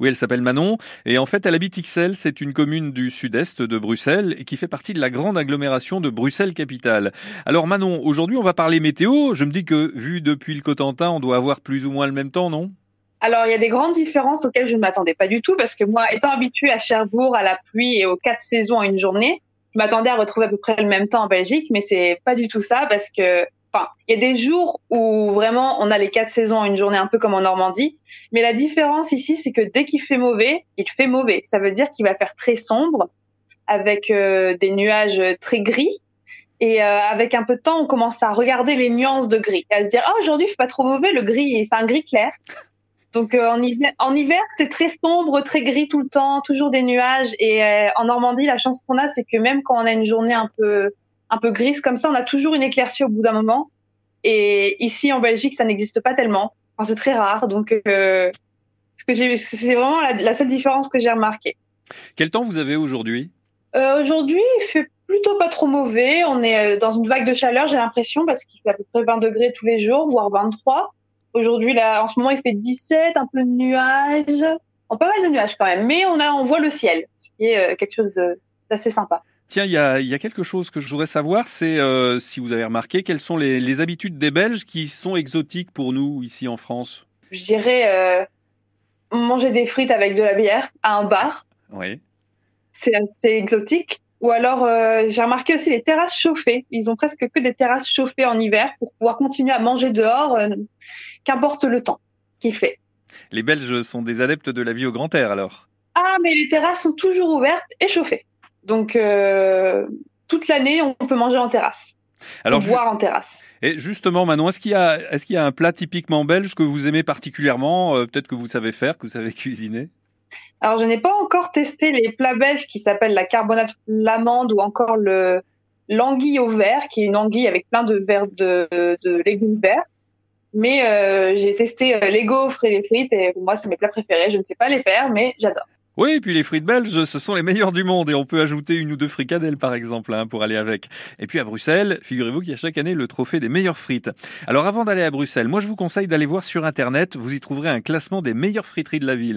Oui, elle s'appelle Manon. Et en fait elle habite Ixelles, c'est une commune du sud-est de Bruxelles et qui fait partie de la grande agglomération de Bruxelles-Capitale. Alors Manon, aujourd'hui on va parler météo, je me dis que vu depuis le Cotentin on doit avoir plus ou moins le même temps, non? Alors, il y a des grandes différences auxquelles je ne m'attendais pas du tout parce que moi, étant habituée à Cherbourg, à la pluie et aux quatre saisons en une journée, je m'attendais à retrouver à peu près le même temps en Belgique, mais c'est pas du tout ça parce que Enfin, il y a des jours où vraiment on a les quatre saisons, une journée un peu comme en Normandie. Mais la différence ici, c'est que dès qu'il fait mauvais, il fait mauvais. Ça veut dire qu'il va faire très sombre, avec euh, des nuages très gris. Et euh, avec un peu de temps, on commence à regarder les nuances de gris, à se dire ah aujourd'hui il fait pas trop mauvais, le gris c'est un gris clair. Donc euh, en hiver, en hiver c'est très sombre, très gris tout le temps, toujours des nuages. Et en Normandie, la chance qu'on a, c'est que même quand on a une journée un peu un peu grise comme ça, on a toujours une éclaircie au bout d'un moment. Et ici en Belgique, ça n'existe pas tellement. Enfin, c'est très rare. Donc, euh, c'est vraiment la, seule différence que j'ai remarquée. Quel temps vous avez aujourd'hui? Euh, Aujourd'hui, il fait plutôt pas trop mauvais. On est euh, dans une vague de chaleur, j'ai l'impression, parce qu'il fait à peu près 20 degrés tous les jours, voire 23. Aujourd'hui, là, en ce moment, il fait 17, un peu de nuages. On pas mal de nuages quand même, mais on a, on voit le ciel, ce qui est euh, quelque chose d'assez sympa. Tiens, il y a, y a, quelque chose que je voudrais savoir, c'est euh, si vous avez remarqué, quelles sont les, les, habitudes des Belges qui sont exotiques pour nous ici en France? Je dirais euh, manger des frites avec de la bière à un bar. Oui. C'est assez exotique. Ou alors, euh, j'ai remarqué aussi les terrasses chauffées. Ils ont presque que des terrasses chauffées en hiver pour pouvoir continuer à manger dehors, qu'importe le temps qu'il fait. Les Belges sont des adeptes de la vie au grand air alors? Ah, mais les terrasses sont toujours ouvertes et chauffées. Donc euh, toute l'année, on peut manger en terrasse. Alors, boire en terrasse. Et justement, Manon, est-ce qu'il y a, est-ce qu'il y a un plat typiquement belge que vous aimez particulièrement, euh, peut-être que vous savez faire, que vous savez cuisiner? Alors, je n'ai pas encore testé les plats belges qui s'appellent la carbonate flamande ou encore le l'anguille au vert, qui est une anguille avec plein de, de, de légumes verts. Mais euh, j'ai testé les gaufres et les frites et pour moi, c'est mes plats préférés. Je ne sais pas les faire, mais j'adore. Oui, et puis les frites belges, ce sont les meilleurs du monde et on peut ajouter une ou deux fricadelles par exemple hein, pour aller avec. Et puis à Bruxelles, figurez-vous qu'il y a chaque année le trophée des meilleures frites. Alors avant d'aller à Bruxelles, moi je vous conseille d'aller voir sur internet, vous y trouverez un classement des meilleures friteries de la ville.